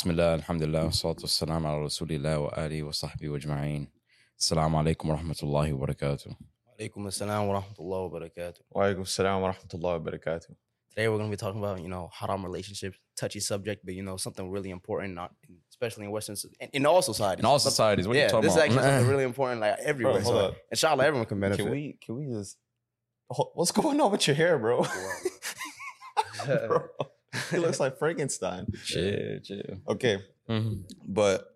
بسم الله الحمد لله والصلاة والسلام على رسول الله وآله وصحبه وأجمعين السلام عليكم ورحمة الله وبركاته Alaikum assalam wa rahmatullahi wa barakatuh. Wa alaikum salam wa rahmatullahi wa barakatuh. Today we're going to be talking about, you know, haram relationships, touchy subject, but, you know, something really important, not especially in Western, in, in all societies. In all Some- societies, what are yeah, you talking this is about? actually something really important, like everywhere. hold so, up. inshallah, everyone can benefit. Can we can we just Ho- what's going on with your hair, bro? bro he looks like Frankenstein. Chill, chill. Okay. Mm-hmm. But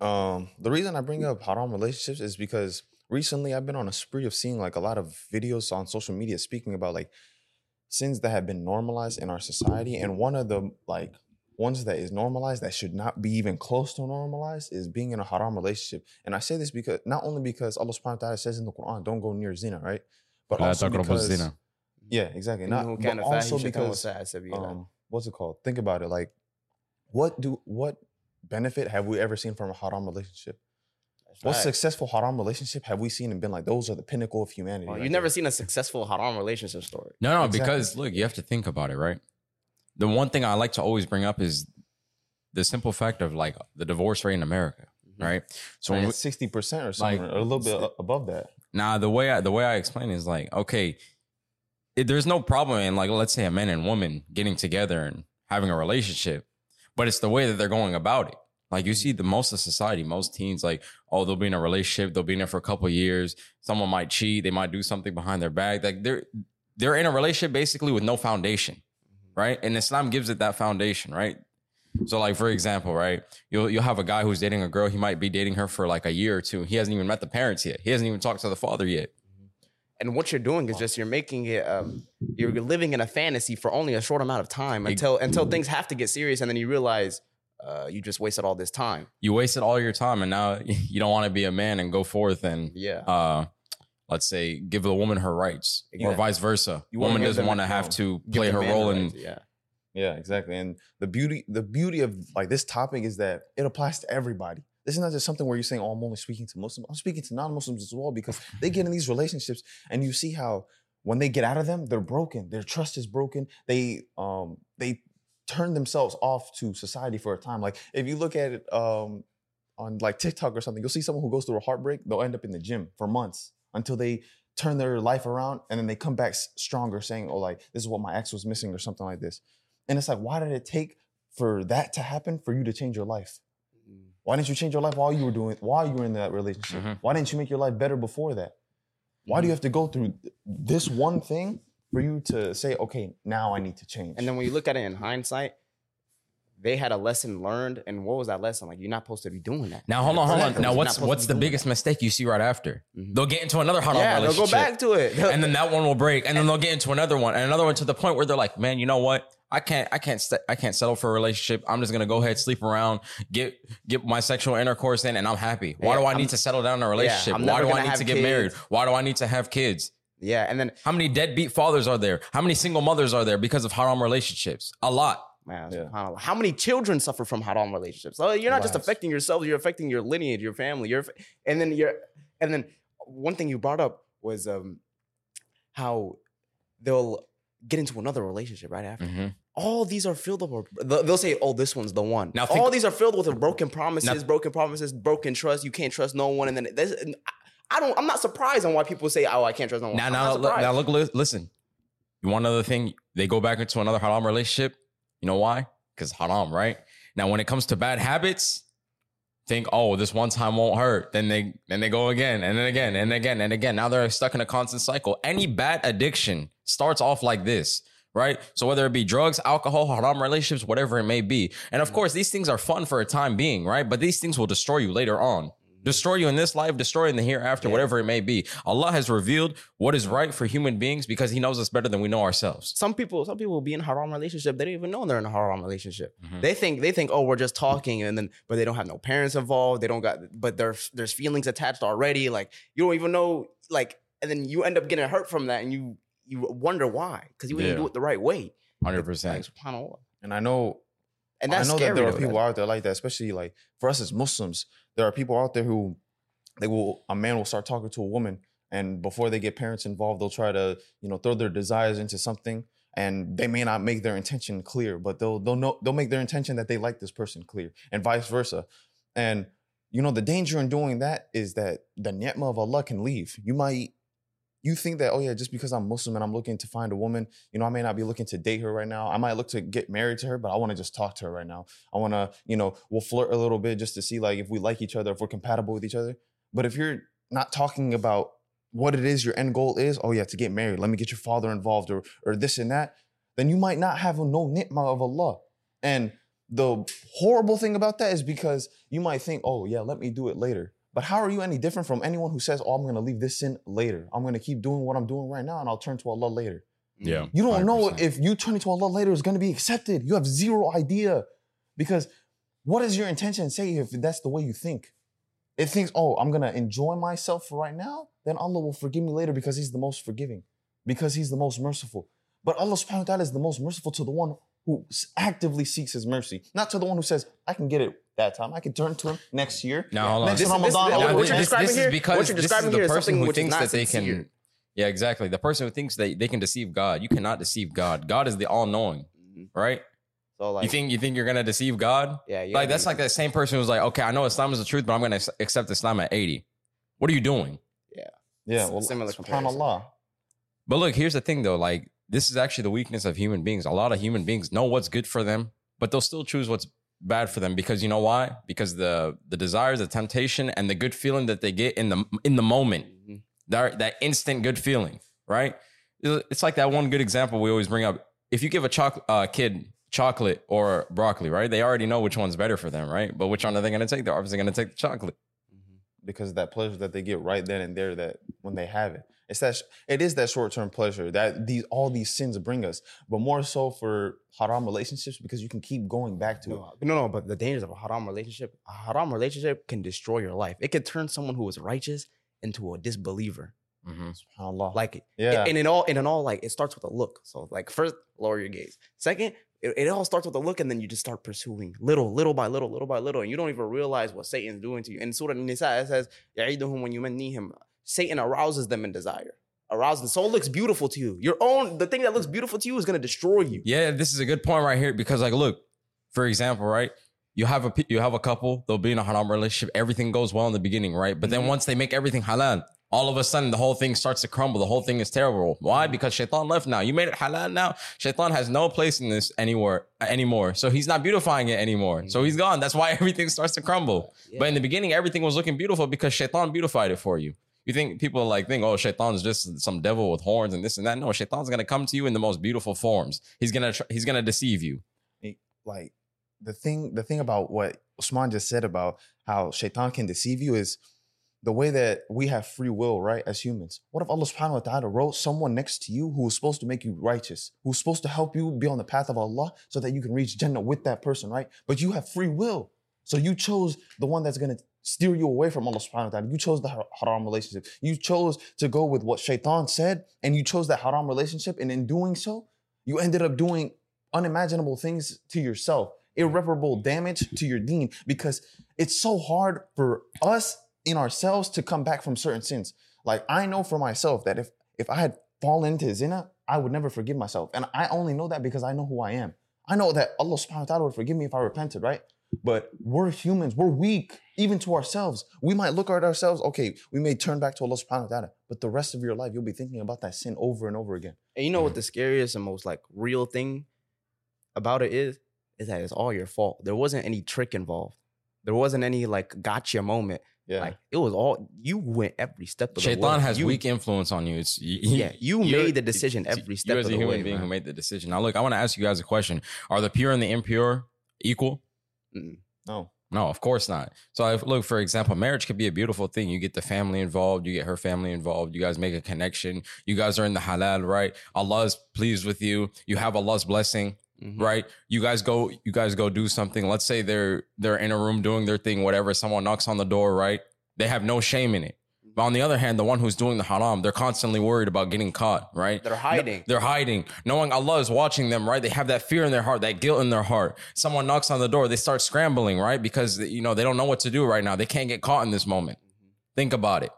um, the reason I bring up haram relationships is because recently I've been on a spree of seeing like a lot of videos on social media speaking about like sins that have been normalized in our society. And one of the like ones that is normalized that should not be even close to normalized is being in a haram relationship. And I say this because not only because Allah subhanahu wa ta'ala says in the Quran, don't go near zina, right? But also because, yeah, exactly. Not, but also because, um, what's it called? Think about it. Like, what do what benefit have we ever seen from a haram relationship? What Facts. successful haram relationship have we seen and been like, those are the pinnacle of humanity? Well, right you've never seen a successful haram relationship story. No, no, Exactly. because look, you have to think about it, right? The one thing I like to always bring up is the simple fact of like the divorce rate in America, mm-hmm. right? So when we, Like sixty percent or something, like- or a little bit above that. Now, the way I, the way I explain it is like, okay, it, there's no problem in like, let's say a man and woman getting together and having a relationship, but it's the way that they're going about it. Like you see, the most of society, most teens, like, oh, they'll be in a relationship, they'll be in it for a couple of years. Someone might cheat, they might do something behind their back. Like they're they're in a relationship basically with no foundation, mm-hmm. right? And Islam gives it that foundation, right? So, like for example, right, you'll you'll have a guy who's dating a girl. He might be dating her for like a year or two. He hasn't even met the parents yet. He hasn't even talked to the father yet. And what you're doing is just you're making it, um, you're living in a fantasy for only a short amount of time until until things have to get serious, and then you realize uh, you just wasted all this time. You wasted all your time, and now you don't want to be a man and go forth and Yeah. uh, let's say give the woman her rights, or vice versa. You woman doesn't want to have to play her role in. rights, yeah. Yeah, exactly. And the beauty, the beauty of like this topic is that it applies to everybody. This is not just something where you're saying, "Oh, I'm only speaking to Muslims." I'm speaking to non-Muslims as well because they get in these relationships, and you see how when they get out of them, they're broken. Their trust is broken. They um they turn themselves off to society for a time. Like if you look at it um on like TikTok or something, you'll see someone who goes through a heartbreak. They'll end up in the gym for months until they turn their life around, and then they come back stronger, saying, "Oh, like this is what my ex was missing," or something like this. And it's like, why did it take for that to happen for you to change your life? Why didn't you change your life while you were doing while you were in that relationship? Mhm. Why didn't you make your life better before that? Why Mm-hmm. do you have to go through this one thing for you to say, okay, now I need to change? And then when you look at it in hindsight, they had a lesson learned, and what was that lesson? Like you're not supposed to be doing that. Now hold on, hold on. Now what's what's the be doing biggest mistake you see right after? Mhm. They'll get into another hot haram Yeah, they'll go back to it, and then that one will break, and then they'll get into another one, and another one to the point where they're like, "Man, you know what? I can't, I can't, st- I can't settle for a relationship. I'm just gonna go ahead, sleep around, get get my sexual intercourse in, and I'm happy. Why Yeah, do I I'm- need to settle down in a relationship? I'm Why do I need to get married? Why do I need to have kids? yeah, and then How many deadbeat fathers are there? How many single mothers are there because of haram relationships? A lot. man, Yeah. how many children suffer from haram relationships? So you're not just affecting yourself; you're affecting your lineage, your family, your, and then you're, and then one thing you brought up was um how they'll get into another relationship right after. Mhm. All these are filled up. With, they'll say, "Oh, this one's the one." Now all these are filled with broken promises, Now- broken promises, broken trust. You can't trust no one, and then this, and I don't. I'm not surprised on why people say, "Oh, I can't trust no one." Now, I'm now, look, now, look, listen. You want another thing? They go back into another haram relationship. You know why? Because haram, right? Now, when it comes to bad habits, think, oh, this one time won't hurt. Then they, then they go again, and then again, and again, and again. Now they're stuck in a constant cycle. Any bad addiction starts off like this. Right. So whether it be drugs, alcohol, haram relationships, whatever it may be. And of course, these things are fun for a time being, right? But these things will destroy you later on. Destroy you in this life, destroy in the hereafter, Yeah. whatever it may be. Allah has revealed what is right for human beings because He knows us better than we know ourselves. some people, some people will be in a haram relationship. They don't even know they're in a haram relationship. Mhm. They think they think, "Oh, we're just talking," and then but they don't have no parents involved. They don't got, but there's there's feelings attached already. Like you don't even know, like, and then you end up getting hurt from that, and you you wonder why because you Yeah. didn't do it the right way. Hundred percent. and I know And that's I know scary. that there are people out there like that, especially like for us as Muslims. There are people out there who they will a man will start talking to a woman, and before they get parents involved, they'll try to you know throw their desires into something, and they may not make their intention clear, but they'll they'll know they'll make their intention that they like this person clear, and vice versa. And you know the danger in doing that is that the ni'mah of Allah can leave. You might you think that oh yeah, just because I'm Muslim and I'm looking to find a woman, you know I may not be looking to date her right now. I might look to get married to her, but I want to just talk to her right now. I want to you know we'll flirt a little bit just to see like if we like each other, if we're compatible with each other. But if you're not talking about what it is your end goal is, oh yeah, to get married. Let me get your father involved or or this and that. Then you might not have a no ni'mah of Allah. And the horrible thing about that is because you might think, oh yeah, let me do it later. But how are you any different from anyone who says, oh, I'm gonna leave this sin later. I'm gonna keep doing what I'm doing right now and I'll turn to Allah later. Yeah. Mm-hmm. You don't know 100%. if you turn to Allah later is going to be accepted. You have zero idea. Because what is your intention say if that's the way you think? It thinks, oh, I'm going to enjoy myself for right now, then Allah will forgive me later because He's the most forgiving, because He's the most merciful. But Allah subhanahu wa ta'ala is the most merciful to the one who actively seeks His mercy, not to the one who says, I can get it that time. I can turn to Him next year. Now, hold on. Next This- Ramadan, this- I'll what go you're to church. describing here- what you're this is describing the person something who thinks not that they sincere. can. Yeah, exactly. The person who thinks that they can deceive God. You cannot deceive God. God is the mm-hmm. all knowing, right? So like, you think you think you're gonna deceive God? yeah, you like that's like that same person who's like, okay, I know Islam is the truth, but I'm gonna ac- accept Islam at 80. What are you doing? Yeah, well, Similar comparison. subhanAllah. But look, here's the thing though. Like, this is actually the weakness of human beings. A lot of human beings know what's good for them, but they'll still choose what's bad for them because you know why? Because the the desires, the temptation, and the good feeling that they get in the in the moment, Mhm. that that instant good feeling, right? It's like that one good example we always bring up. If you give a choc- uh, kid chocolate or broccoli, right? They already know which one's better for them, right? But which one are they going to take? They're obviously going to take the chocolate. Mhm. because of that pleasure that they get right then and there that when they have it it's that it is that short-term pleasure that these all these sins bring us but more so for haram relationships because you can keep going back to it No, no, no, but the dangers of a haram relationship, a haram relationship can destroy your life. It could turn someone who is righteous into a disbeliever. Mm-hmm. SubhanAllah. Like, yeah and in all, and in all, like it starts with a look. So, like, first, lower your gaze. Second, it, it all starts with a look, and then you just start pursuing little, little by little, little by little, and you don't even realize what Satan's doing to you. And Surah Nisa, it says, "Ya'iduhum wa yumannihim." Satan arouses them in desire. Arouses. So it looks beautiful to you. Your own, the thing that looks beautiful to you is gonna destroy you. Yeah, this is a good point right here because, like, look, for example, right? You have a you have a couple. They'll be in a haram relationship. Everything goes well in the beginning, right? But then Mhm. once they make everything halal, all of a sudden the whole thing starts to crumble. The whole thing is terrible. Why? Mm-hmm. Because shaitan left now. You made it halal now. Shaitan has no place in this anywhere uh, anymore. So he's not beautifying it anymore. So mm-hmm. he's gone. That's why everything starts to crumble. But in the beginning, everything was looking beautiful because shaitan beautified it for you. You think people like think, oh, shaitan's just some devil with horns and this and that. No, shaitan's gonna come to you in the most beautiful forms. He's gonna tr- he's gonna deceive you. like the thing the thing about what Usman just said about how shaitan can deceive you is the way that we have free will, right, as humans. What if Allah subhanahu wa ta'ala wrote someone next to you who was supposed to make you righteous, who's supposed to help you be on the path of Allah so that you can reach Jannah with that person, right? But you have free will. So you chose the one that's gonna steer you away from Allah subhanahu wa ta'ala. You chose the haram relationship. You chose to go with what shaitan said, and you chose that haram relationship. And in doing so, you ended up doing unimaginable things to yourself, irreparable damage to your deen, because it's so hard for us in ourselves to come back from certain sins. Like I know for myself that if if I had fallen into zina, I would never forgive myself. And I only know that because I know who I am. I know that Allah subhanahu wa ta'ala would forgive me if I repented, right? But we're humans, we're weak, even to ourselves. We might look at ourselves, okay, we may turn back to Allah subhanahu wa ta'ala, but the rest of your life, you'll be thinking about that sin over and over again. And you know Mm-hmm. what the scariest and most like real thing about it is? Is that it's all your fault. There wasn't any trick involved. There wasn't any like gotcha moment. Yeah. Like it was all you went every step of the way. Shaitan has you, weak influence on you. It's you, Yeah, you made the decision every step You as of a the human way, being who made the decision. Now, look, I want to ask you guys a question: Are the pure and the impure equal? Mm-mm. no. No, of course not. So, if, look, for example, marriage could be a beautiful thing. You get the family involved, you get her family involved, you guys make a connection. You guys are in the halal, right? Allah is pleased with you. You have Allah's blessing, Mhm. right? You guys go, you guys go do something. Let's say they're they're in a room doing their thing, whatever. Someone knocks on the door, right? They have no shame in it. But on the other hand, the one who's doing the haram, they're constantly worried about getting caught, right? They're hiding. They're hiding, knowing Allah is watching them, right? They have that fear in their heart, that guilt in their heart. Someone knocks on the door, they start scrambling, right? Because you know they don't know what to do right now. They can't get caught in this moment. Mm-hmm. Think about it.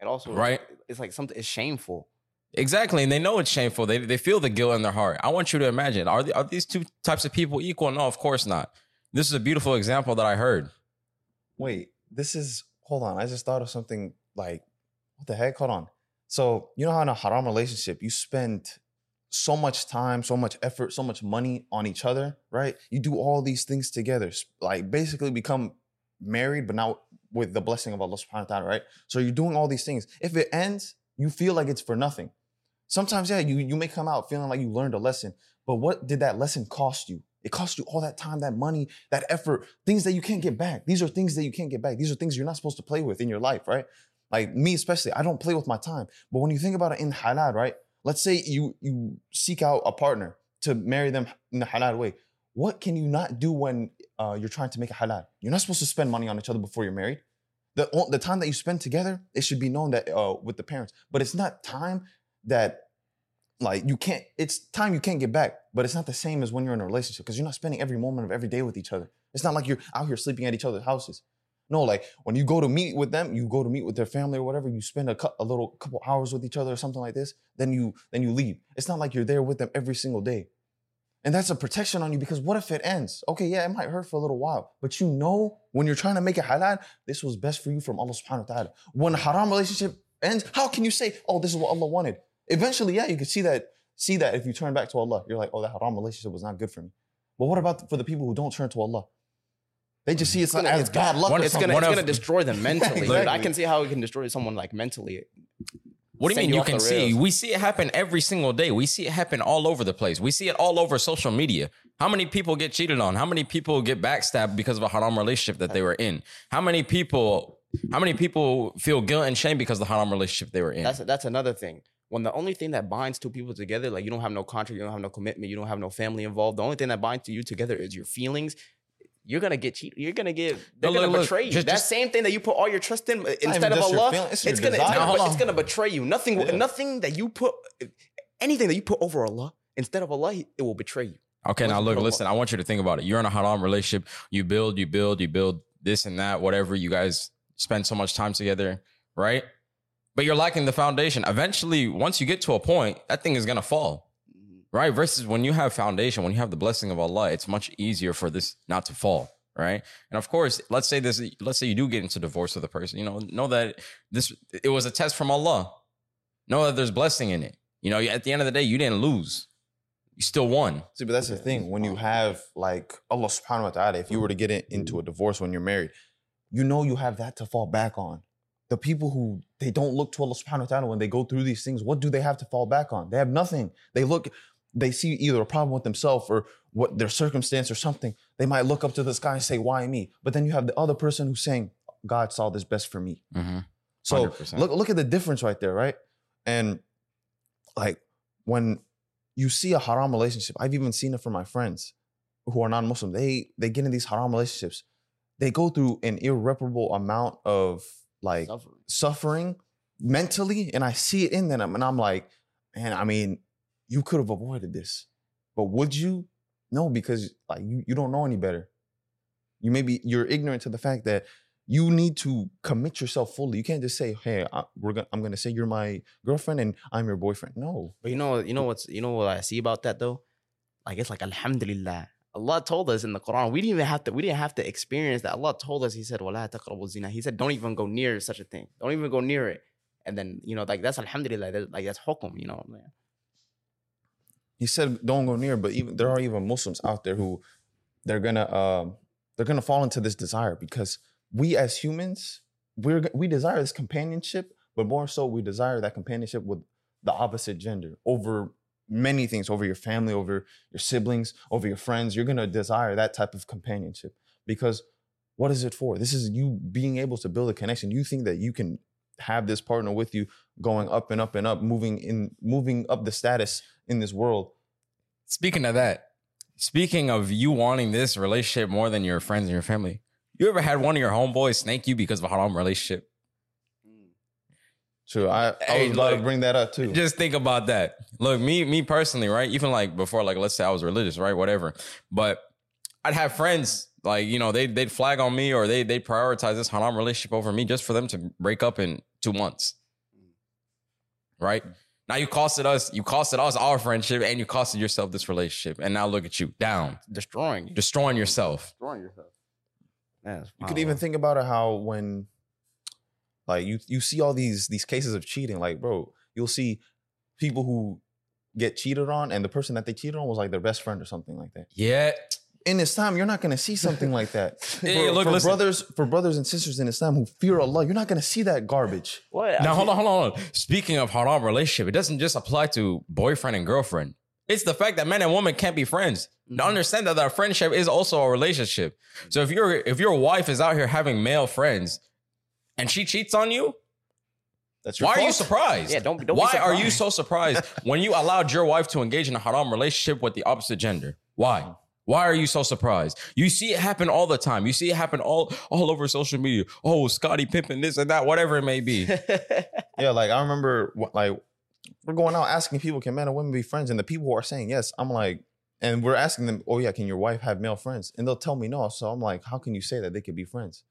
And also, Right. It's like something. It's shameful. Exactly, and they know it's shameful. They they feel the guilt in their heart. I want you to imagine: are the, are these two types of people equal? No, of course not. This is a beautiful example that I heard. Wait, this is hold on. I just thought of something like what the heck? Hold on. So you know how in a haram relationship you spend so much time, so much effort, so much money on each other, right? You do all these things together, like basically become married, but now with the blessing of Allah subhanahu wa ta'ala, right? So you're doing all these things. If it ends, you feel like it's for nothing. Sometimes, yeah, you, you may come out feeling like you learned a lesson, but what did that lesson cost you? It cost you all that time, that money, that effort, things that you can't get back. These are things that you can't get back. These are things you're not supposed to play with in your life, right? Like me especially, I don't play with my time. But when you think about it in halal, right? Let's say you you seek out a partner to marry them in the halal way. What can you not do when uh, you're trying to make a halal? You're not supposed to spend money on each other before you're married. The, the time that you spend together, it should be known that uh, with the parents. But it's not time that like you can't. It's time you can't get back. But it's not the same as when you're in a relationship because you're not spending every moment of every day with each other. It's not like you're out here sleeping at each other's houses. No, like when you go to meet with them, you go to meet with their family or whatever. You spend a, cou- a little couple hours with each other or something like this. Then you then you leave. It's not like you're there with them every single day. And that's a protection on you because what if it ends? Okay, yeah, it might hurt for a little while, but you know when you're trying to make it halal, this was best for you from Allah subhanahu wa ta'ala. When haram relationship ends, how can you say, oh, this is what Allah wanted? Eventually, yeah, you can see that, see that if you turn back to Allah, you're like, oh, that haram relationship was not good for me. But what about for the people who don't turn to Allah? They just see it's, gonna- as it's bad luck. one- or It's gonna, it's of- gonna destroy them mentally. dude. I can see how it can destroy someone like mentally. What do you mean you you can see? We see it happen every single day. We see it happen all over the place. We see it all over social media. How many people get cheated on? How many people get backstabbed because of a haram relationship that they were in? How many people how many people feel guilt and shame because of the haram relationship they were in? That's that's another thing. When the only thing that binds two people together, like you don't have no contract, you don't have no commitment, you don't have no family involved. The only thing that binds you together is your feelings. You're gonna get cheated. You're gonna get. They're No, gonna look, look, betray you. just- that just- same thing that you put all your trust in uh, instead of Allah, it's, it's gonna it's gonna, it's gonna betray you. Nothing. Yeah. Nothing that you put. Anything that you put over Allah instead of Allah, it will betray you. Okay, now look, listen, I want you to think about it. You're in a haram relationship. You build, you build, you build this and that, whatever. You guys spend so much time together, right? But you're lacking the foundation. Eventually, once you get to a point, that thing is to fall, right? Versus when you have foundation, when you have the blessing of Allah, it's much easier for this not to fall, right? And of course, let's say this, let's say you do get into divorce with a person, you know, know that this, it was a test from Allah. Know that there's blessing in it. You know, at the end of the day, you didn't lose. You still won. See, but that's the thing. When you have like Allah subhanahu wa ta'ala, if you were to get in, into a divorce when you're married, you know you have that to fall back on. The people who they don't look to Allah subhanahu wa ta'ala when they go through these things, what do they have to fall back on? They have nothing. They look, they see either a problem with themselves or what their circumstance or something. They might look up to the sky and say, Why me? But then you have the other person who's saying, God saw this best for me. Mm-hmm. So look look at the difference right there, right? And like when you see a haram relationship, I've even seen it from my friends who are non-Muslim. They they get in these haram relationships. They go through an irreparable amount of like Suffering. suffering mentally, and I see it in them, and I'm like, man, I mean, you could have avoided this, but would you? No, because like you you don't know any better. You may be you're ignorant to the fact that you need to commit yourself fully. You can't just say, "Hey, I, we're gonna, I'm going to say you're my girlfriend and I'm your boyfriend." No, But you know, you know what's you know what I see about that though? Like it's like Alhamdulillah. Allah told us in the Quran, we didn't even have to, we didn't have to experience that. Allah told us, He said, Wala zina. He said, Don't even go near such a thing. Don't even go near it. And then, you know, like that's Alhamdulillah, that- like that's hukum, you know. Man. He said, "Don't go near." But even there are even Muslims out there who they're gonna um, they're gonna fall into this desire because we as humans we're we desire this companionship, but more so we desire that companionship with the opposite gender over many things over your family, over your siblings, over your friends. You're gonna desire that type of companionship because what is it for? This is you being able to build a connection. You think that you can have this partner with you going up and up and up, moving in moving up the status in this world. Speaking of that, speaking of you wanting this relationship more than your friends and your family, you ever had one of your homeboys snake you because of a haram relationship? True. I, I Hey, was about look, to bring that up too. Just think about that. Look, me, me personally, right? Even like before, like let's say I was religious, right? Whatever. But I'd have friends like you know they they'd flag on me or they they would prioritize this haram relationship over me just for them to break up in two months, right? Mm-hmm. Now you costed us, you costed us our friendship, and you costed yourself this relationship. And now look at you, down, destroying you. destroying yourself. destroying yourself. Man, You could even think about it how when like you you see all these these cases of cheating, like bro, you'll see people who get cheated on and the person that they cheated on was like their best friend or something like that. Yeah, In Islam, you're not gonna see something like that. Hey, for, look, for listen. brothers, for brothers and sisters in Islam who fear Allah, you're not gonna see that garbage. what? Now hold on, hold on, hold on. Speaking of haram relationship, it doesn't just apply to boyfriend and girlfriend. It's the fact that men and women can't be friends. Mm-hmm. To understand that our friendship is also a relationship. So if your if your wife is out here having male friends and she cheats on you, That's your why are you surprised? Yeah, don't- don't be Why are you so surprised when you allowed your wife to engage in a haram relationship with the opposite gender? Why? Why are you so surprised? You see it happen all the time. You see it happen all all over social media. Oh, Scotty pimping this and that, whatever it may be. Yeah, like I remember, like we're going out asking people, can men and women be friends? And the people who are saying yes, I'm like, and we're asking them, oh yeah, can your wife have male friends? And they'll tell me no. So I'm like, how can you say that they could be friends?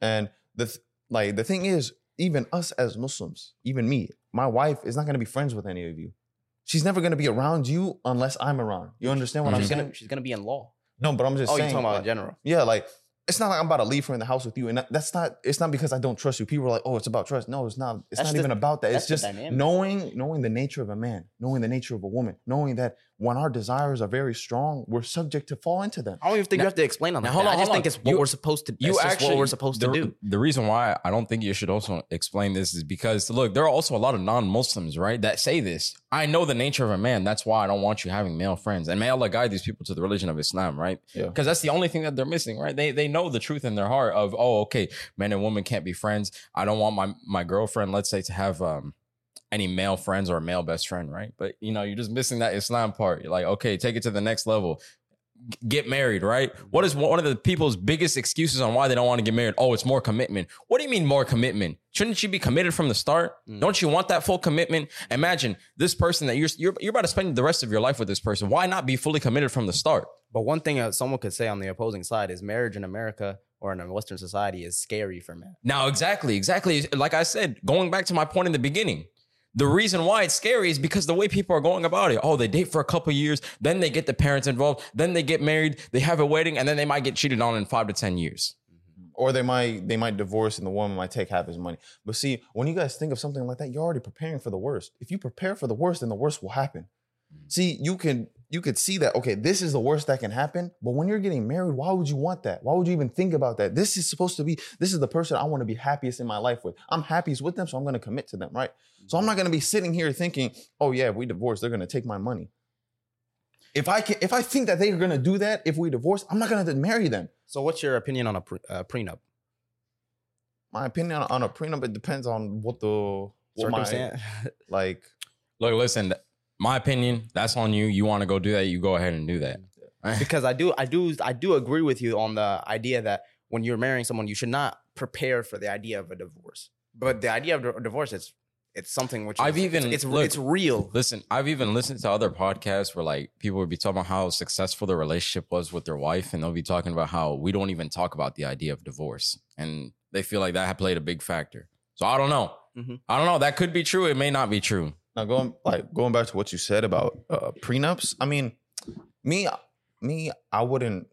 And the th- like the thing is, even us as Muslims, even me, my wife is not going to be friends with any of you. She's never going to be around you unless I'm around. You understand what I'm saying? gonna she's gonna be in law. No, but I'm just saying. Oh, you're saying. talking about like- in general. yeah, like it's not like I'm about to leave her in the house with you, and that's not. It's not because I don't trust you. People are like, "Oh, it's about trust." No, it's not. It's That's not the- even about that. It's just knowing, knowing the nature of a man, knowing the nature of a woman, knowing that when our desires are very strong, we're subject to fall into them. I don't even think Now- you have to explain on now that. hold on, I just hold think on. it's what You- we're supposed to. you actually what we're supposed the, to do. The reason why I don't think you should also explain this is because look, there are also a lot of non-Muslims, right, that say this. I know the nature of a man. That's why I don't want you having male friends. And may Allah guide these people to the religion of Islam, right? Yeah. Because that's the only thing that they're missing, right? They they know the truth in their heart of, oh, okay, men and women can't be friends. I don't want my my girlfriend, let's say, to have um any male friends or a male best friend, right? But you know, you're just missing that Islam part. You're like, okay, take it to the next level. G- Get married, right? What is one of the people's biggest excuses on why they don't want to get married? Oh, it's more commitment. What do you mean more commitment? Shouldn't you be committed from the start? Mm. Don't you want that full commitment? Imagine this person that you're, you're you're about to spend the rest of your life with this person. Why not be fully committed from the start? But one thing that someone could say on the opposing side is marriage in America or in a Western society is scary for men. Now, exactly, exactly. Like I said, going back to my point in the beginning, the reason why it's scary is because the way people are going about it. Oh, they date for a couple years, then they get the parents involved, then they get married, they have a wedding, and then they might get cheated on in five to ten years. Or they might they might divorce and the woman might take half his money. But see, when you guys think of something like that, you're already preparing for the worst. If you prepare for the worst, then the worst will happen. See, you can you could see that okay, this is the worst that can happen. But when you're getting married, why would you want that? Why would you even think about that? This is supposed to be this is the person I want to be happiest in my life with. I'm happiest with them, so I'm going to commit to them, right? So I'm not going to be sitting here thinking, oh yeah, if we divorce, they're going to take my money. If I can, if I think that they're going to do that if we divorce, I'm not going to marry them. So, what's your opinion on a pre- uh, prenup? My opinion on, on a prenup, it depends on what the what my, Circumstance. like. Look, listen, my opinion, that's on you. You want to go do that, you go ahead and do that. because I do, I do, I do agree with you on the idea that when you're marrying someone, you should not prepare for the idea of a divorce. But the idea of a divorce, it's it's something which I've is- even- it's it's, look, it's real. Listen, I've even listened to other podcasts where like people would be talking about how successful their relationship was with their wife, and they'll be talking about how we don't even talk about the idea of divorce, and they feel like that had played a big factor. So I don't know. Mhm. I don't know. That could be true. It may not be true. Now going like going back to what you said about uh, prenups. I mean, me, me, I wouldn't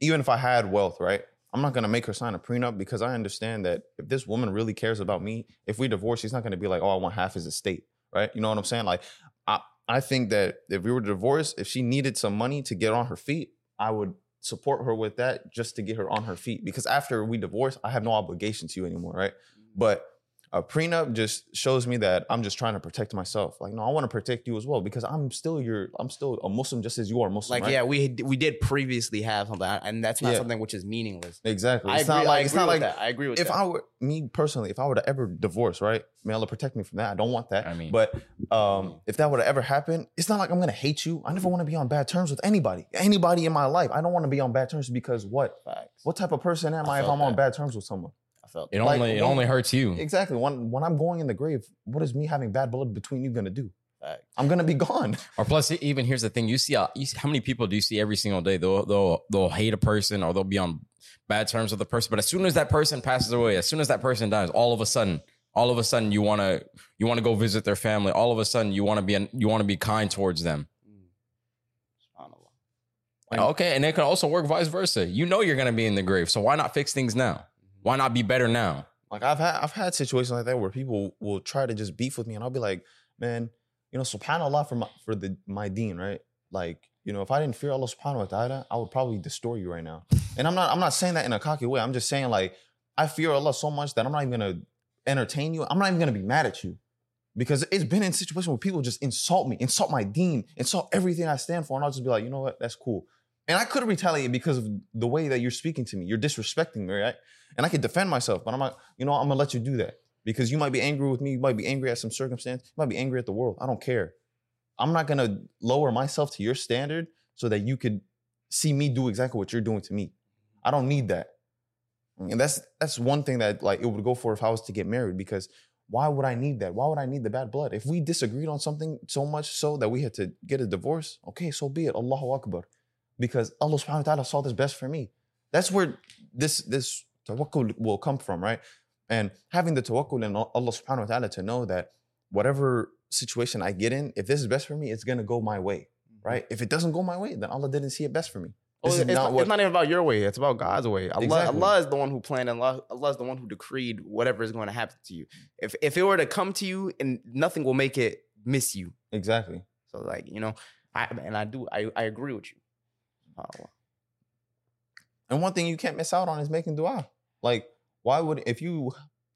even if I had wealth, right? I'm not gonna make her sign a prenup because I understand that if this woman really cares about me, if we divorce, she's not gonna be like, oh, I want half his estate, right? You know what I'm saying? Like, I I think that if we were to divorce, if she needed some money to get on her feet, I would support her with that just to get her on her feet. Because after we divorce, I have no obligation to you anymore, right? Mm-hmm. But a prenup just shows me that I'm just trying to protect myself. Like, no, I want to protect you as well because I'm still your, I'm still a Muslim just as you are Muslim. Like, right? yeah, we we did previously have something, and that's not Yeah. something which is meaningless. exactly. I It's agree, not like I it's not like that. I agree with if that. I were me personally, if I were to ever divorce, right? May Allah protect me from that. I don't want that. I mean- but um, if that were to ever happen, it's not like I'm gonna hate you. I never want to be on bad terms with anybody. Anybody in my life, I don't want to be on bad terms because what? Facts. What type of person am I I, if I'm on bad terms with someone? I felt It Like, only it only hurts you. Exactly. When when I'm going in the grave, what is me having bad blood between you gonna do? Facts. I'm gonna be gone. Or plus, even here's the thing: you see, uh, you see how many people do you see every single day? They'll they'll they'll hate a person or they'll be on bad terms with the person, but as soon as that person passes away, as soon as that person dies, all of a sudden All of a sudden, you want to you want to go visit their family. All of a sudden, you want to be you want to be kind towards them. Okay, and it can also work vice versa. You know you're gonna be in the grave, so why not fix things now? Why not be better now? Like I've had I've had situations like that where people will try to just beef with me, and I'll be like, man, you know, subhanallah for my for the my deen, right? Like, you know, if I didn't fear Allah subhanahu wa ta'ala, I would probably destroy you right now. And I'm not I'm not saying that in a cocky way. I'm just saying like I fear Allah so much that I'm not even gonna entertain you. I'm not even gonna be mad at you. Because it's been in situations where people just insult me, insult my deen, insult everything I stand for, and I'll just be like, you know what, that's cool. And I could retaliate because of the way that you're speaking to me. You're disrespecting me, right? And I could defend myself, but I'm like, you know, I'm gonna let you do that because you might be angry with me. You might be angry at some circumstance. You might be angry at the world. I don't care. I'm not gonna lower myself to your standard so that you could see me do exactly what you're doing to me. I don't need that. And that's that's one thing that like it would go for if I was to get married because why would I need that? Why would I need the bad blood? If we disagreed on something so much so that we had to get a divorce, okay, so be it. Allahu Akbar. Because Allah subhanahu wa ta'ala saw this best for me. That's where this this tawakkul will come from, right? And having the tawakkul in Allah subhanahu wa ta'ala to know that whatever situation I get in, if this is best for me, it's gonna go my way, mm-hmm. right? If it doesn't go my way, then Allah didn't see it best for me. Oh, it's, not, what it's not even about your way. It's about God's way. Allah, Exactly. Allah is the one who planned and Allah, Allah is the one who decreed whatever is going to happen to you. If if it were to come to you and nothing will make it miss you. exactly. So like, you know, I and I do I, I agree with you. SubhanAllah. And one thing you can't miss out on is making dua. Like, why would if you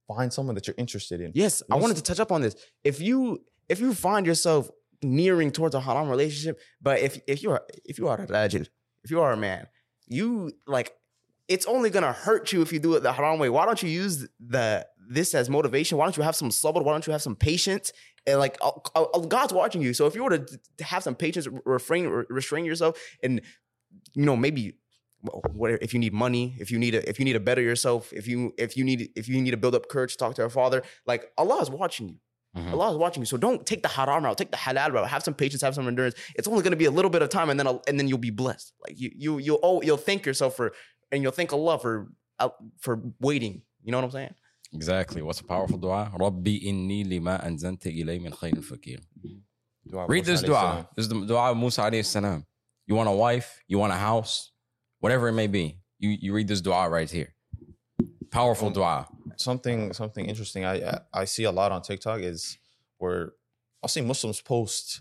find someone that you're interested in? Yes, I wanted to touch up on this. If you if you find yourself nearing towards a haram relationship, but if if you are if you are a legend, if you are a man, you like it's only gonna hurt you if you do it the haram way. Why don't you use the this as motivation? Why don't you have some sabr? Why don't you have some patience? And like uh, uh, God's watching you, so if you were to, to have some patience, refrain, restrain yourself, and you know maybe well, what if you need money, if you need a, if you need to better yourself, if you if you need if you need to build up courage, talk to your father. Like Allah is watching you. Mhm. Allah is watching you. So don't take the haram route. Take the halal route. Have some patience. Have some endurance. It's only going to be a little bit of time, and then and then you'll be blessed. Like you you you'll oh, you'll thank yourself for and you'll thank Allah for uh, for waiting. You know what I'm saying? Exactly. What's a powerful dua? Rabbi inni lima anzalta ilay min khayrin fakir. Read this dua. This is the dua of Musa alayhi salam. You want a wife, you want a house, whatever it may be. You you read this dua right here. Powerful dua. Something something interesting I I- I see a lot on TikTok is where I'll see Muslims post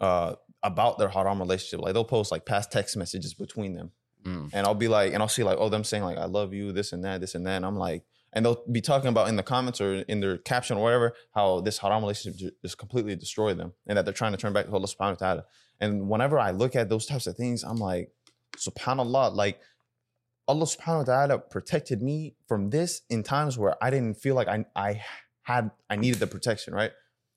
uh about their haram relationship. Like they'll post like past text messages between them. Mm. And I'll be like, and I'll see like, oh, them saying like, I love you, this and that, this and that. And I'm like, and they'll be talking about in the comments or in their caption or whatever, how this haram relationship just completely destroyed them and that they're trying to turn back to Allah subhanahu wa ta'ala. And whenever I look at those types of things, I'm like, subhanAllah, like Allah subhanahu wa ta'ala protected me from this in times where I didn't feel like I, I had, I needed the protection, right?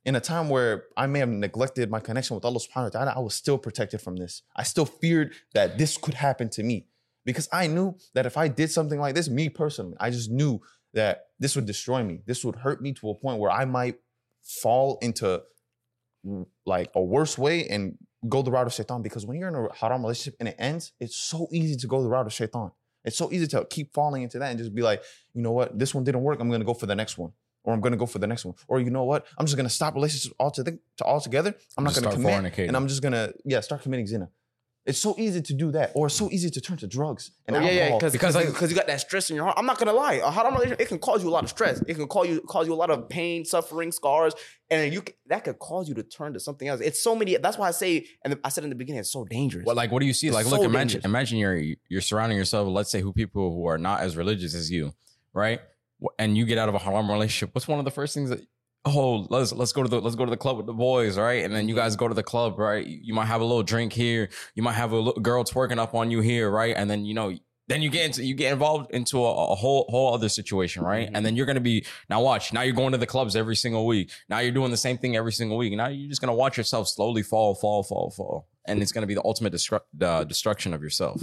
In a time where I may have neglected my connection with Allah subhanahu wa ta'ala, I was still protected from this. I still feared that this could happen to me because I knew that if I did something like this, me personally, I just knew that this would destroy me. This would hurt me to a point where I might fall into like a worse way and go the route of shaitan. Because when you're in a haram relationship and it ends, it's so easy to go the route of shaitan. It's so easy to keep falling into that and just be like, you know what, this one didn't work. I'm gonna go for the next one. Or I'm gonna go for the next one. Or you know what? I'm just gonna stop relationships altogether. Altogether. I'm not Just gonna commit, fornicating. and I'm just gonna yeah start committing zina. It's so easy to do that, or it's so easy to turn to drugs and Oh, yeah, yeah, because Because, because like- you got that stress in your heart. I'm not gonna lie, a haram relationship it can cause you a lot of stress. It can cause you cause you a lot of pain, suffering, scars, and you c- that could cause you to turn to something else. It's so many. That's why I say, and I said in the beginning, it's so dangerous. Well, like, what do you see? It's Like, look, imagine, dangerous. imagine you're you're surrounding yourself. Let's say who people who are not as religious as you, right? And you get out of a haram relationship. What's one of the first things that? Oh, let's let's go to the let's go to the club with the boys, right? And then you guys go to the club, right? You might have a little drink here. You might have a little girl twerking up on you here, right? And then you know, then you get into you get involved into a, a whole whole other situation, right? Mhm. And then you're gonna be now watch. Now you're going to the clubs every single week. Now you're doing the same thing every single week. Now you're just gonna watch yourself slowly fall, fall, fall, fall, and it's gonna be the ultimate destru- uh, destruction of yourself.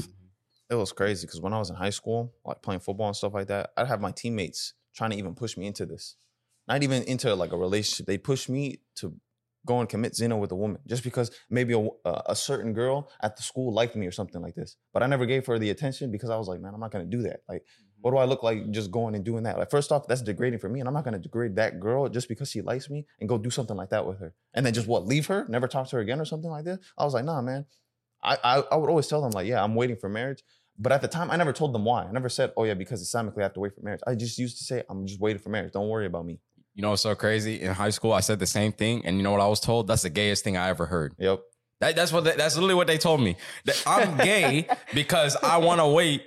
it was crazy because when I was in high school, like playing football and stuff like that, I'd have my teammates trying to even push me into this. Not even into like a relationship. They push me to go and commit zina with a woman just because maybe a, a certain girl at the school liked me or something like this. But I never gave her the attention because I was like, man, I'm not gonna do that. Like, mm-hmm. what do I look like just going and doing that? Like, first off, that's degrading for me, and I'm not gonna degrade that girl just because she likes me and go do something like that with her, and then just what leave her, never talk to her again or something like this. I was like, nah, man. I I, I would always tell them like, yeah, I'm waiting for marriage. But at the time, I never told them why. I never said, oh yeah, because Islamically I have to wait for marriage. I just used to say, I'm just waiting for marriage. Don't worry about me. You know what's so crazy? In high school, I said the same thing, and you know what I was told? That's the gayest thing I ever heard. Yep. That, that's what. They, that's literally what they told me. That I'm gay because I want to wait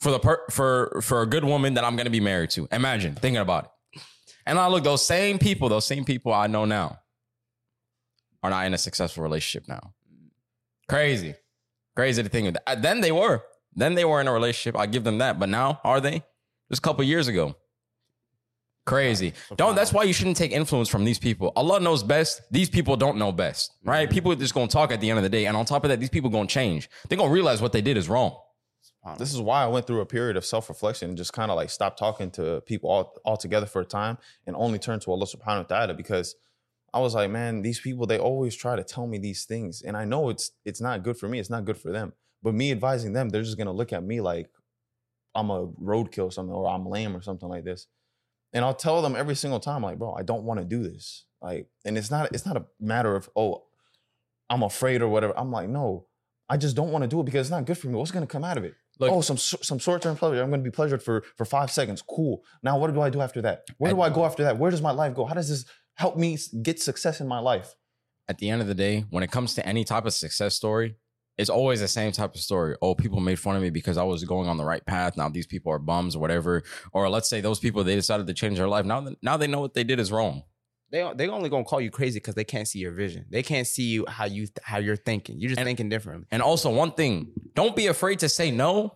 for the per, for for a good woman that I'm going to be married to. Imagine thinking about it. And I look, those same people, those same people I know now, are not in a successful relationship now. Crazy, crazy to think of that. Then they were. Then they were in a relationship. I give them that. But now, are they? Just a couple years ago. Crazy. Don't. That's why you shouldn't take influence from these people. Allah knows best. These people don't know best, right? Mm-hmm. People are just gonna talk at the end of the day, and on top of that, these people gonna change. They're gonna realize what they did is wrong. This is why I went through a period of self reflection and just kind of like stopped talking to people all altogether for a time and only turned to Allah subhanahu wa ta'ala because I was like, man, these people, they always try to tell me these things. And I know it's it's not good for me, it's not good for them. But me advising them, they're just gonna look at me like I'm a roadkill or something, or I'm lame or something like this. And I'll tell them every single time, like, bro, I don't want to do this. Like, and it's not it's not a matter of, oh, I'm afraid or whatever. I'm like, no, I just don't want to do it because it's not good for me. What's gonna come out of it? Look- oh, some some short term pleasure. I'm going to be pleasured for for five seconds. Cool. Now, what do I do after that? Where do I go after that? Where does my life go? How does this help me get success in my life? At the end of the day, when it comes to any type of success story, it's always the same type of story. Oh, people made fun of me because I was going on the right path. Now these people are bums or whatever. Or let's say those people they decided to change their life. Now, now they know what they did is wrong. They they only gonna call you crazy because they can't see your vision. They can't see you how you how you're thinking. You're just And- thinking different. And also, one thing: don't be afraid to say no,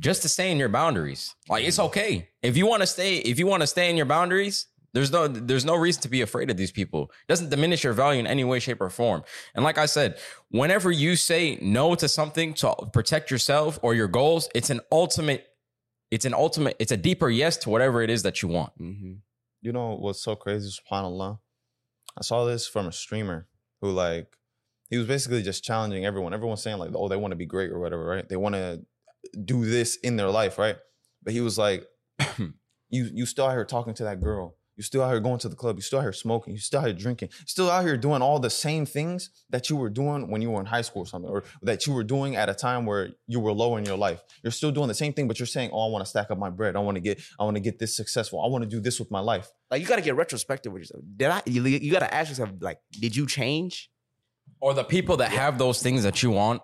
just to stay in your boundaries. Like it's okay if you want to stay. If you want to stay in your boundaries, there's no there's no reason to be afraid of these people. It doesn't diminish your value in any way, shape, or form. And like I said, whenever you say no to something to protect yourself or your goals, it's an ultimate. It's an ultimate. It's a deeper yes to whatever it is that you want. Mm-hmm. You know what's so crazy? Subhanallah. I saw this from a streamer who like he was basically just challenging everyone. Everyone's saying like, oh, they want to be great or whatever, right? They want to do this in their life, right? But he was like, you you still out here talking to that girl. You still out here going to the club. You're still out here smoking. You're still out here drinking. You're Still out here doing all the same things that you were doing when you were in high school or something, or that you were doing at a time where you were low in your life. You're still doing the same thing, but you're saying, "Oh, I want to stack up my bread. I want to get, I want to get this successful. I want to do this with my life." Like you got to get retrospective with yourself. Did I? You, you got to ask yourself like, did you change? Or the people that have those things that you want,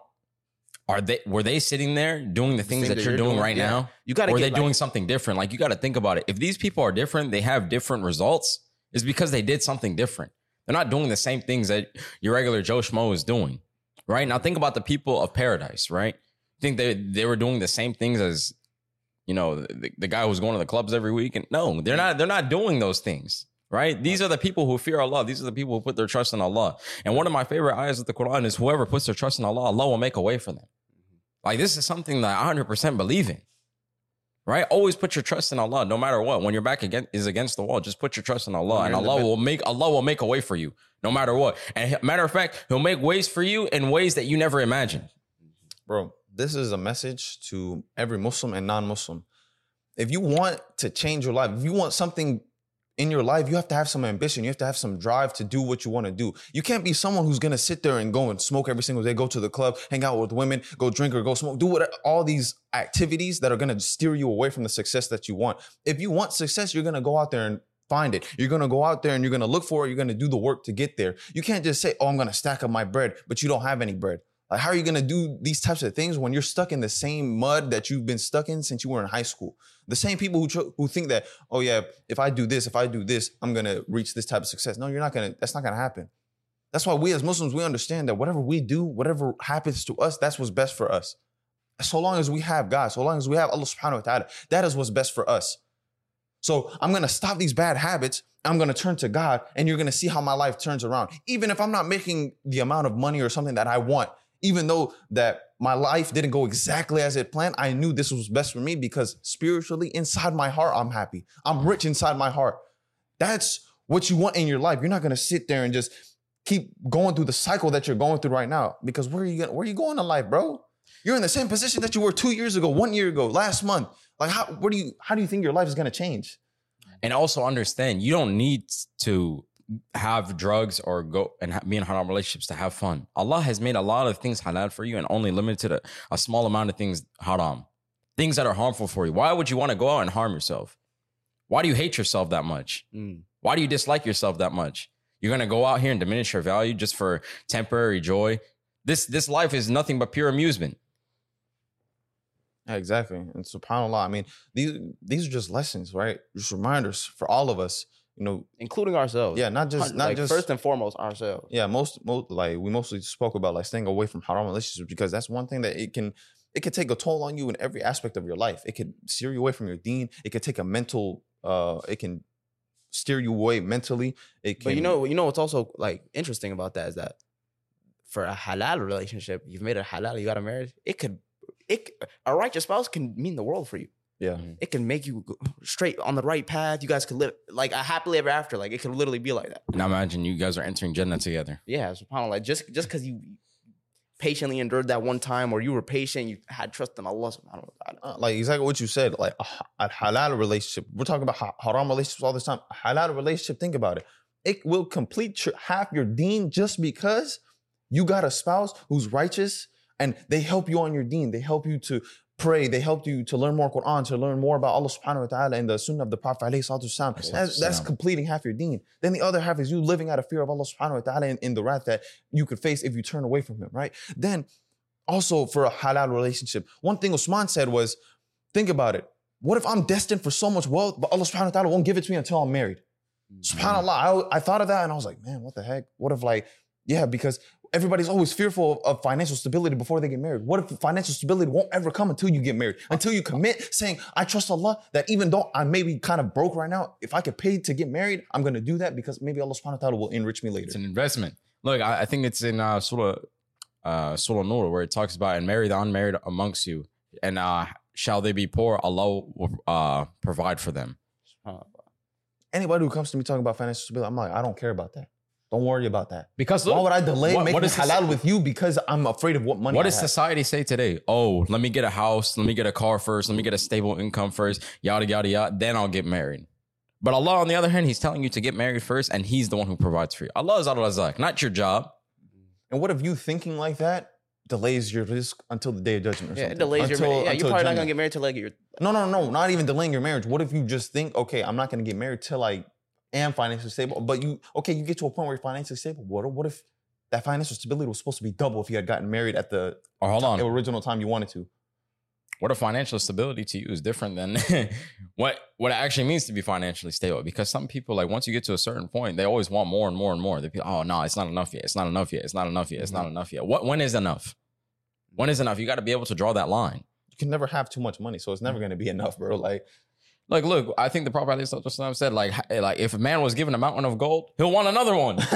are they were they sitting there doing the things thing that, you're, doing, right yeah. now? You got to or get they like, doing something different? Like you got to think about it. If these people are different, they have different results. It's because they did something different. They're not doing the same things that your regular Joe Schmo is doing. Right now, think about the people of paradise. Right? Think they they were doing the same things as you know the, the guy who's going to the clubs every week. And no, they're not. They're not doing those things. Right? These are the people who fear Allah. These are the people who put their trust in Allah. And one of my favorite ayahs of the Quran is whoever puts their trust in Allah, Allah will make a way for them. Mm-hmm. Like this is something that I 100% believe in. Right? Always put your trust in Allah, no matter what. When your back again is against the wall, just put your trust in Allah, and You're in the Allah will make Allah will make a way for you, no matter what. And matter of fact, He'll make ways for you in ways that you never imagined. Mm-hmm. Bro, this is a message to every Muslim and non-Muslim. If you want to change your life, if you want something in your life, you have to have some ambition. You have to have some drive to do what you want to do. You can't be someone who's gonna sit there and go and smoke every single day, go to the club, hang out with women, go drink or go smoke, do what all these activities that are gonna steer you away from the success that you want. If you want success, you're gonna go out there and find it. You're gonna go out there and you're gonna look for it. You're gonna do the work to get there. You can't just say, "Oh, I'm gonna stack up my bread," but you don't have any bread. Like, how are you gonna do these types of things when you're stuck in the same mud that you've been stuck in since you were in high school? The same people who tr- who think that, oh yeah, if I do this, if I do this, I'm gonna reach this type of success. No, you're not gonna. That's not gonna happen. That's why we as Muslims we understand that whatever we do, whatever happens to us, that's what's best for us. So long as we have God, so long as we have Allah Subhanahu wa Taala, that is what's best for us. So I'm gonna stop these bad habits. I'm gonna turn to God, and you're gonna see how my life turns around. Even if I'm not making the amount of money or something that I want, even though that my life didn't go exactly as it planned, I knew this was best for me because spiritually, inside my heart, I'm happy. I'm rich inside my heart. That's what you want in your life. You're not gonna sit there and just keep going through the cycle that you're going through right now. Because where are you gonna, Where are you going in life, bro? You're in the same position that you were two years ago, one year ago, last month. Like, how? Where do you? How do you think your life is gonna change? and also understand you don't need to have drugs or go and be in haram relationships to have fun. Allah has made a lot of things halal for you and only limited a, a small amount of things haram, things that are harmful for you. Why would you want to go out and harm yourself? Why do you hate yourself that much? Mm. Why do you dislike yourself that much? You're gonna go out here and diminish your value just for temporary joy. This this life is nothing but pure amusement. Yeah, exactly. And subhanAllah, I mean, these these are just lessons, right? Just reminders for all of us. You know, including ourselves. yeah, not just not like, just first and foremost ourselves. yeah, most most like we mostly spoke about like staying away from haram relationships because that's one thing that it can it can take a toll on you in every aspect of your life. It could steer you away from your deen. It could take a mental uh it can steer you away mentally. It can But you know, you know what's also like interesting about that is that for a halal relationship, you've made a halal, you got a marriage. It could, it a righteous spouse can mean the world for you. Yeah. It can make you go straight on the right path. You guys could live like a happily ever after. Like it could literally be like that. Now imagine you guys are entering Jannah together. Yeah, subhanallah. Just just because you patiently endured that one time, or you were patient, you had trust in Allah subhanahu wa ta'ala. Uh, like exactly what you said, like a, ha- halal relationship. We're talking about ha- haram relationships all this time. A halal relationship, think about it. It will complete your, half your deen just because you got a spouse who's righteous and they help you on your deen. They help you to pray. They help you to learn more Quran, to learn more about Allah subhanahu wa ta'ala and the sunnah of the Prophet. alayhi. That's, that's completing half your deen. Then the other half is you living out of fear of Allah subhanahu wa ta'ala in, in the wrath that you could face if you turn away from him, right? Then also for a halal relationship, one thing Usman said was, think about it. What if I'm destined for so much wealth, but Allah subhanahu wa ta'ala won't give it to me until I'm married? Mm-hmm. SubhanAllah. I, I thought of that and I was like, man, what the heck? What if like, yeah, because everybody's always fearful of financial stability before they get married. What if financial stability won't ever come until you get married? Until you commit saying, I trust Allah that even though I may be kind of broke right now, if I could pay to get married, I'm gonna do that because maybe Allah subhanahu wa ta'ala will enrich me later. It's an investment. Look, I, I think it's in uh, Surah, uh, Surah Nur where it talks about and marry the unmarried amongst you, and uh, shall they be poor, Allah will uh, provide for them. Anybody who comes to me talking about financial stability, I'm like, I don't care about that. Don't worry about that. Because Why would I delay what- making what is halal soci- with you because I'm afraid of what money what I does have? society say today? Oh, let me get a house, let me get a car first, let me get a stable income first, yada yada yada. Then I'll get married. But Allah, on the other hand, He's telling you to get married first, and He's the one who provides for you. Allah is al razak, not your job. And what if you thinking like that delays your rizq until the day of judgment? Or Yeah, something? it delays your marriage. Yeah, you're until probably not gonna get married till like you're No, no, no, not even delaying your marriage. What if you just think, okay, I'm not gonna get married till I am financially stable, but you, okay, you get to a point where you're financially stable. What, what if that financial stability was supposed to be double if you had gotten married at the Or hold on, original time you wanted to? what if financial stability to you is different than what what it actually means to be financially stable? Because some people, like once you get to a certain point, they always want more and more and more. They feel, oh no, it's not enough yet. It's not enough yet. It's not enough yet. It's not mm-hmm. enough yet. What when is enough? When is enough? You got to be able to draw that line. You can never have too much money, so it's never gonna be enough, bro. Like, Like, look, I think the Prophet ﷺ said, like, like if a man was given a mountain of gold, he'll want another one.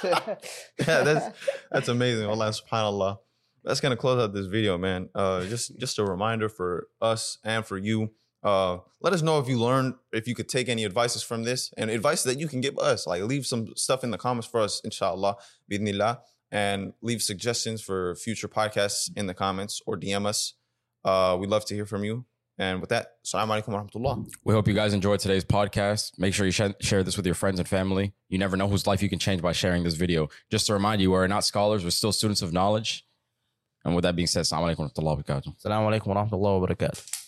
yeah, that's that's amazing. Allah subhanallah. That's gonna close out this video, man. Uh just just a reminder for us and for you. Uh let us know if you learned, if you could take any advices from this and advice that you can give us. Like leave some stuff in the comments for us, inshallah, bidnillah, and leave suggestions for future podcasts in the comments or DM us. Uh we'd love to hear from you. And with that, assalamu alaikum wa rahmatullah. we hope you guys enjoyed today's podcast. Make sure you sh- share this with your friends and family. You never know whose life you can change by sharing this video. Just to remind you, we're not scholars, we're still students of knowledge. And with that being said, assalamu alaikum wa rahmatullahi wa barakatuh. Assalamu alaikum wa rahmatullahi wa barakatuh.